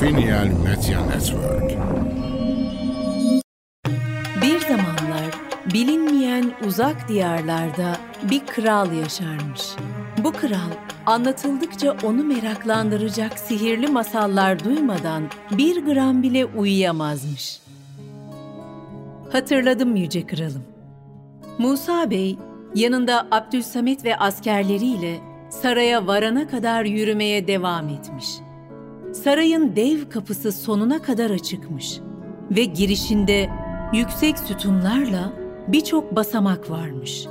Finial Media Network. Bir zamanlar bilinmeyen uzak diyarlarda bir kral yaşarmış. Bu kral anlatıldıkça onu meraklandıracak sihirli masallar duymadan bir gram bile uyuyamazmış. Hatırladım yüce kralım. Musa Bey yanında Abdülsamet ve askerleriyle saraya varana kadar yürümeye devam etmiş. Sarayın dev kapısı sonuna kadar açıkmış ve girişinde yüksek sütunlarla birçok basamak varmış.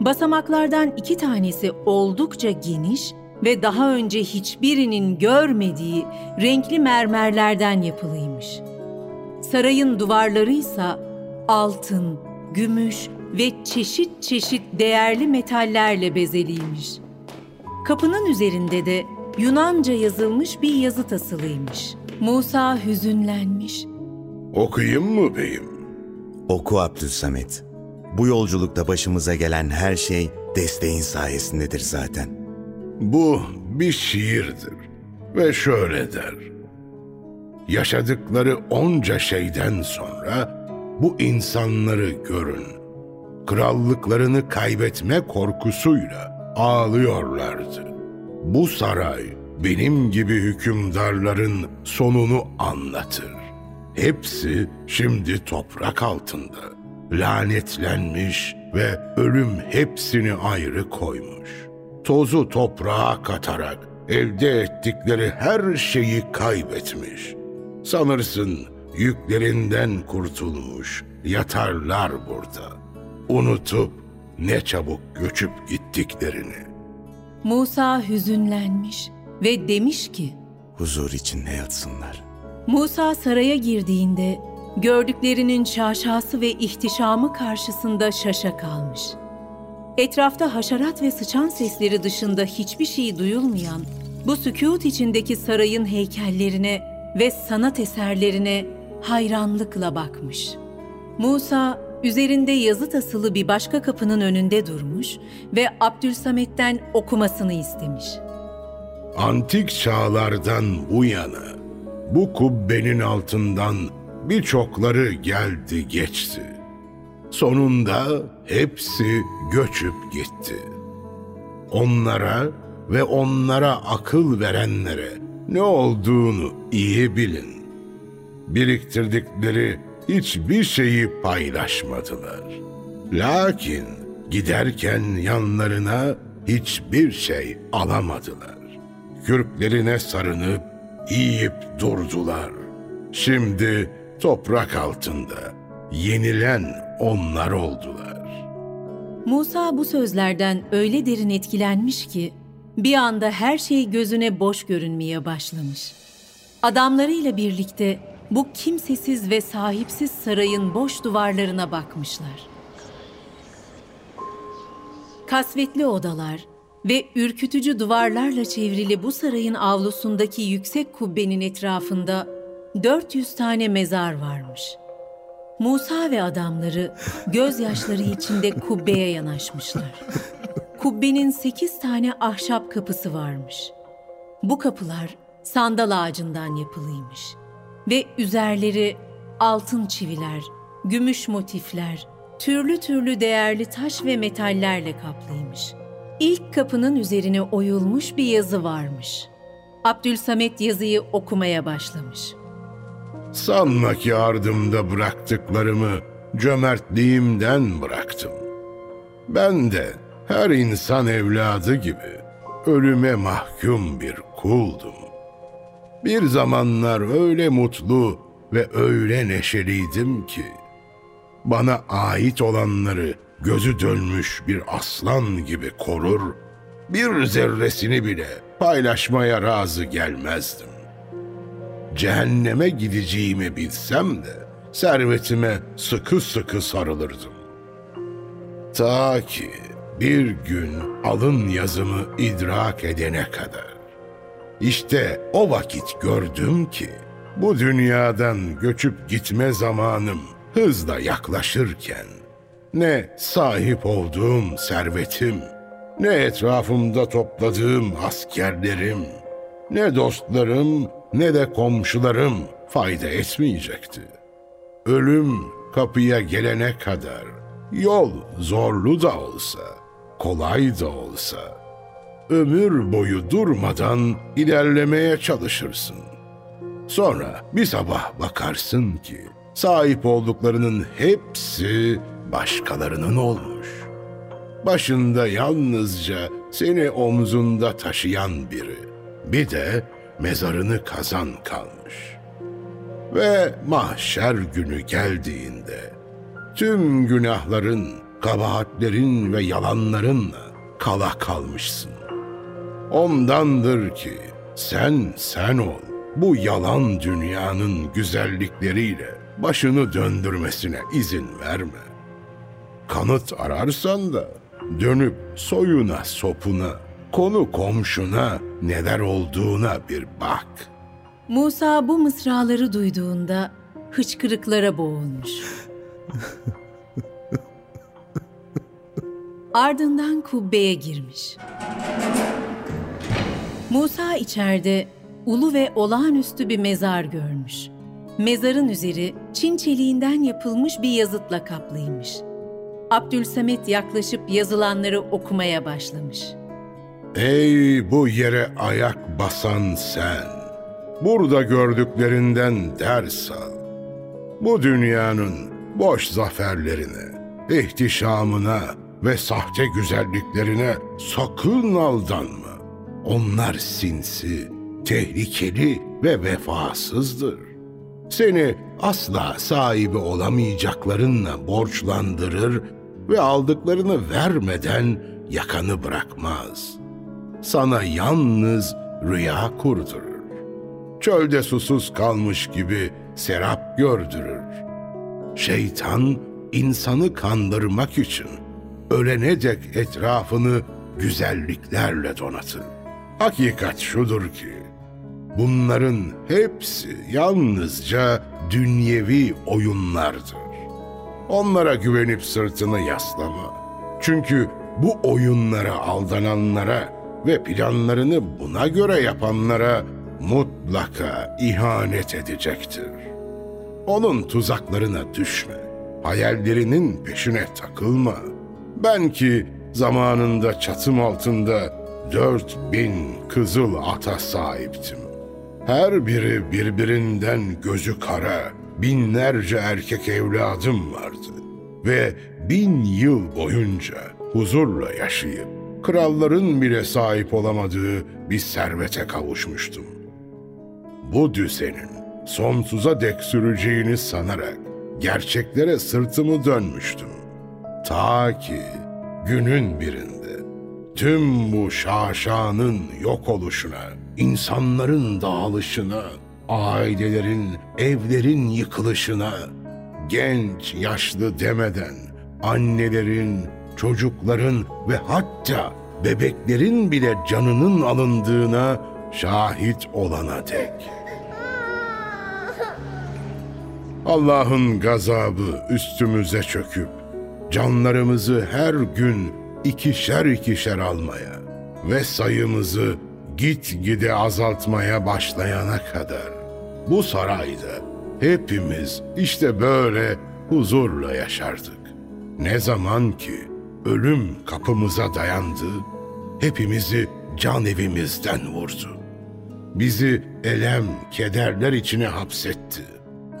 Basamaklardan iki tanesi oldukça geniş ve daha önce hiçbirinin görmediği renkli mermerlerden yapılıymış. Sarayın duvarları ise altın, gümüş ve çeşit çeşit değerli metallerle bezeliymiş. Kapının üzerinde de Yunanca yazılmış bir yazı tasılıymış. Musa hüzünlenmiş. Okuyayım mı beyim? Oku Abdülsamet. Bu yolculukta başımıza gelen her şey desteğin sayesindedir zaten. Bu bir şiirdir ve şöyle der. Yaşadıkları onca şeyden sonra bu insanları görün. Krallıklarını kaybetme korkusuyla ağlıyorlardı. Bu saray benim gibi hükümdarların sonunu anlatır. Hepsi şimdi toprak altında. Lanetlenmiş ve ölüm hepsini ayrı koymuş. Tozu toprağa katarak elde ettikleri her şeyi kaybetmiş. Sanırsın yüklerinden kurtulmuş, yatarlar burada. Unutup ne çabuk göçüp gittiklerini. Musa hüzünlenmiş ve demiş ki, Huzur içinde yatsınlar. Musa saraya girdiğinde gördüklerinin şaşası ve ihtişamı karşısında şaşa kalmış. Etrafta haşerat ve sıçan sesleri dışında hiçbir şey duyulmayan bu sükût içindeki sarayın heykellerine ve sanat eserlerine hayranlıkla bakmış. Musa üzerinde yazı tasılı bir başka kapının önünde durmuş ve Abdülsamet'ten okumasını istemiş. Antik çağlardan bu yana bu kubbenin altından birçokları geldi geçti. Sonunda hepsi göçüp gitti. Onlara ve onlara akıl verenlere ne olduğunu iyi bilin. Biriktirdikleri hiçbir şeyi paylaşmadılar. Lakin giderken yanlarına hiçbir şey alamadılar. Kürklerine sarınıp yiyip durdular. Şimdi toprak altında yenilen onlar oldular. Musa bu sözlerden öyle derin etkilenmiş ki bir anda her şey gözüne boş görünmeye başlamış. Adamlarıyla birlikte bu kimsesiz ve sahipsiz sarayın boş duvarlarına bakmışlar. Kasvetli odalar ve ürkütücü duvarlarla çevrili bu sarayın avlusundaki yüksek kubbenin etrafında 400 tane mezar varmış. Musa ve adamları gözyaşları içinde kubbeye yanaşmışlar. Kubbenin sekiz tane ahşap kapısı varmış. Bu kapılar sandal ağacından yapılıymış ve üzerleri altın çiviler, gümüş motifler, türlü türlü değerli taş ve metallerle kaplıymış. İlk kapının üzerine oyulmuş bir yazı varmış. Abdülsamet yazıyı okumaya başlamış. Sanma ki ardımda bıraktıklarımı cömertliğimden bıraktım. Ben de her insan evladı gibi ölüme mahkum bir kuldum. Bir zamanlar öyle mutlu ve öyle neşeliydim ki bana ait olanları gözü dönmüş bir aslan gibi korur, bir zerresini bile paylaşmaya razı gelmezdim. Cehenneme gideceğimi bilsem de servetime sıkı sıkı sarılırdım. Ta ki bir gün alın yazımı idrak edene kadar. İşte o vakit gördüm ki bu dünyadan göçüp gitme zamanım hızla yaklaşırken ne sahip olduğum servetim, ne etrafımda topladığım askerlerim, ne dostlarım ne de komşularım fayda etmeyecekti. Ölüm kapıya gelene kadar yol zorlu da olsa, kolay da olsa ömür boyu durmadan ilerlemeye çalışırsın. Sonra bir sabah bakarsın ki sahip olduklarının hepsi başkalarının olmuş. Başında yalnızca seni omzunda taşıyan biri, bir de mezarını kazan kalmış. Ve mahşer günü geldiğinde tüm günahların, kabahatlerin ve yalanlarınla kala kalmışsın. Ondandır ki sen sen ol. Bu yalan dünyanın güzellikleriyle başını döndürmesine izin verme. Kanıt ararsan da dönüp soyuna sopuna, konu komşuna neler olduğuna bir bak. Musa bu mısraları duyduğunda hıçkırıklara boğulmuş. Ardından kubbeye girmiş. Musa içeride ulu ve olağanüstü bir mezar görmüş. Mezarın üzeri Çin çeliğinden yapılmış bir yazıtla kaplıymış. Abdülsamet yaklaşıp yazılanları okumaya başlamış. Ey bu yere ayak basan sen! Burada gördüklerinden ders al. Bu dünyanın boş zaferlerine, ihtişamına ve sahte güzelliklerine sakın aldanma. Onlar sinsi, tehlikeli ve vefasızdır. Seni asla sahibi olamayacaklarınla borçlandırır ve aldıklarını vermeden yakanı bırakmaz. Sana yalnız rüya kurdurur. Çölde susuz kalmış gibi serap gördürür. Şeytan insanı kandırmak için ölene dek etrafını güzelliklerle donatır. Hakikat şudur ki, bunların hepsi yalnızca dünyevi oyunlardır. Onlara güvenip sırtını yaslama. Çünkü bu oyunlara aldananlara ve planlarını buna göre yapanlara mutlaka ihanet edecektir. Onun tuzaklarına düşme. Hayallerinin peşine takılma. Ben ki zamanında çatım altında dört bin kızıl ata sahiptim. Her biri birbirinden gözü kara, binlerce erkek evladım vardı. Ve bin yıl boyunca huzurla yaşayıp, kralların bile sahip olamadığı bir servete kavuşmuştum. Bu düzenin sonsuza dek süreceğini sanarak gerçeklere sırtımı dönmüştüm. Ta ki günün birinde tüm bu şaşanın yok oluşuna, insanların dağılışına, ailelerin, evlerin yıkılışına, genç, yaşlı demeden annelerin, çocukların ve hatta bebeklerin bile canının alındığına şahit olana dek. Allah'ın gazabı üstümüze çöküp canlarımızı her gün ikişer ikişer almaya ve sayımızı gitgide azaltmaya başlayana kadar bu sarayda hepimiz işte böyle huzurla yaşardık. Ne zaman ki ölüm kapımıza dayandı, hepimizi can evimizden vurdu. Bizi elem, kederler içine hapsetti.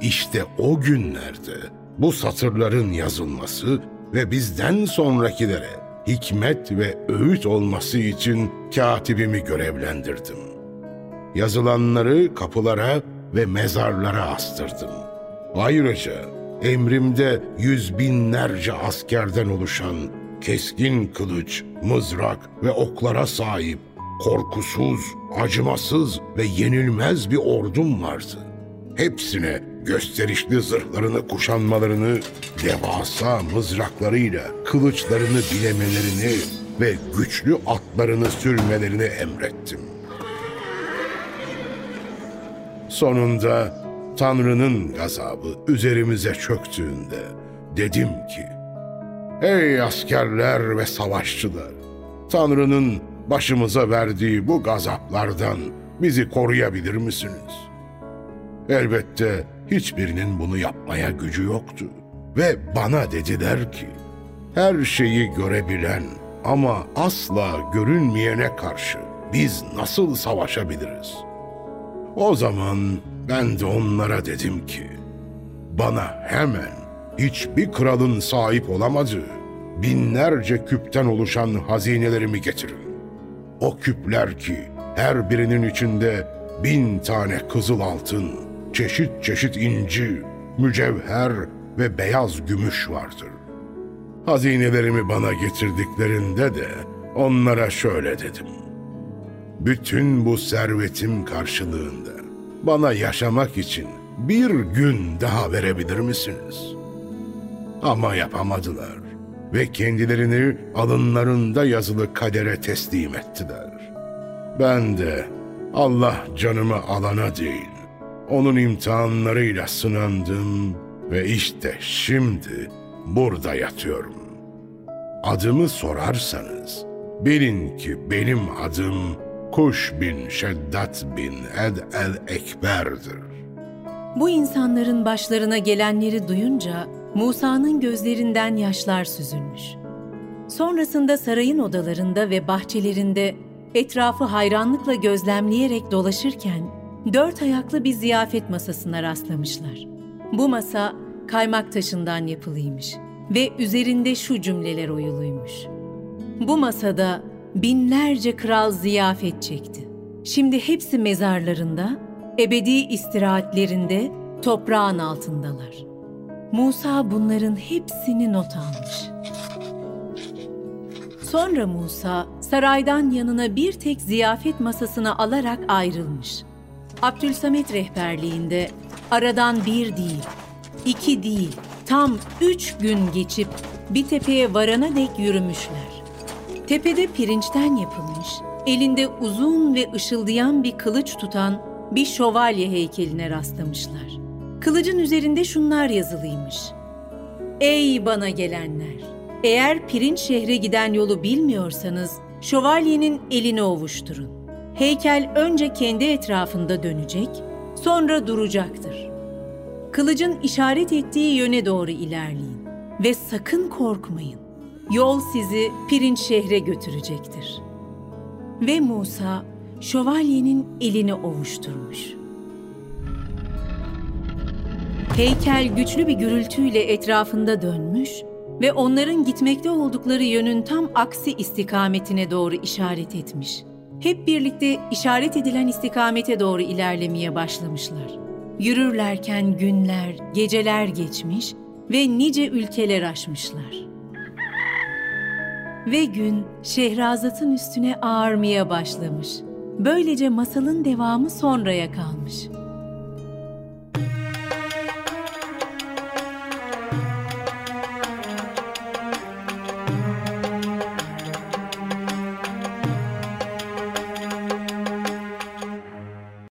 İşte o günlerde bu satırların yazılması ve bizden sonrakilere hikmet ve öğüt olması için katibimi görevlendirdim. Yazılanları kapılara ve mezarlara astırdım. Ayrıca emrimde yüz binlerce askerden oluşan keskin kılıç, mızrak ve oklara sahip korkusuz, acımasız ve yenilmez bir ordum vardı. Hepsine gösterişli zırhlarını kuşanmalarını, devasa mızraklarıyla kılıçlarını bilemelerini ve güçlü atlarını sürmelerini emrettim. Sonunda Tanrı'nın gazabı üzerimize çöktüğünde dedim ki, Ey askerler ve savaşçılar! Tanrı'nın başımıza verdiği bu gazaplardan bizi koruyabilir misiniz? Elbette hiçbirinin bunu yapmaya gücü yoktu. Ve bana dediler ki, her şeyi görebilen ama asla görünmeyene karşı biz nasıl savaşabiliriz? O zaman ben de onlara dedim ki, bana hemen hiçbir kralın sahip olamadığı binlerce küpten oluşan hazinelerimi getirin. O küpler ki her birinin içinde bin tane kızıl altın, çeşit çeşit inci, mücevher ve beyaz gümüş vardır. Hazinelerimi bana getirdiklerinde de onlara şöyle dedim. Bütün bu servetim karşılığında bana yaşamak için bir gün daha verebilir misiniz? Ama yapamadılar ve kendilerini alınlarında yazılı kadere teslim ettiler. Ben de Allah canımı alana değil, onun imtihanlarıyla sınandım ve işte şimdi burada yatıyorum. Adımı sorarsanız, bilin ki benim adım Kuş bin Şeddat bin Ed el Ekber'dir. Bu insanların başlarına gelenleri duyunca Musa'nın gözlerinden yaşlar süzülmüş. Sonrasında sarayın odalarında ve bahçelerinde etrafı hayranlıkla gözlemleyerek dolaşırken dört ayaklı bir ziyafet masasına rastlamışlar. Bu masa kaymak taşından yapılıymış ve üzerinde şu cümleler oyuluymuş. Bu masada binlerce kral ziyafet çekti. Şimdi hepsi mezarlarında, ebedi istirahatlerinde toprağın altındalar. Musa bunların hepsini not almış. Sonra Musa saraydan yanına bir tek ziyafet masasına alarak ayrılmış. Abdülsamet rehberliğinde aradan bir değil, iki değil, tam üç gün geçip bir tepeye varana dek yürümüşler. Tepede pirinçten yapılmış, elinde uzun ve ışıldayan bir kılıç tutan bir şövalye heykeline rastlamışlar. Kılıcın üzerinde şunlar yazılıymış. Ey bana gelenler! Eğer pirinç şehre giden yolu bilmiyorsanız, şövalyenin elini ovuşturun. Heykel önce kendi etrafında dönecek, sonra duracaktır. Kılıcın işaret ettiği yöne doğru ilerleyin ve sakın korkmayın. Yol sizi pirinç şehre götürecektir. Ve Musa şövalyenin elini ovuşturmuş. Heykel güçlü bir gürültüyle etrafında dönmüş ve onların gitmekte oldukları yönün tam aksi istikametine doğru işaret etmiş. Hep birlikte işaret edilen istikamete doğru ilerlemeye başlamışlar. Yürürlerken günler, geceler geçmiş ve nice ülkeler aşmışlar. Ve gün Şehrazat'ın üstüne ağarmaya başlamış. Böylece masalın devamı sonraya kalmış.''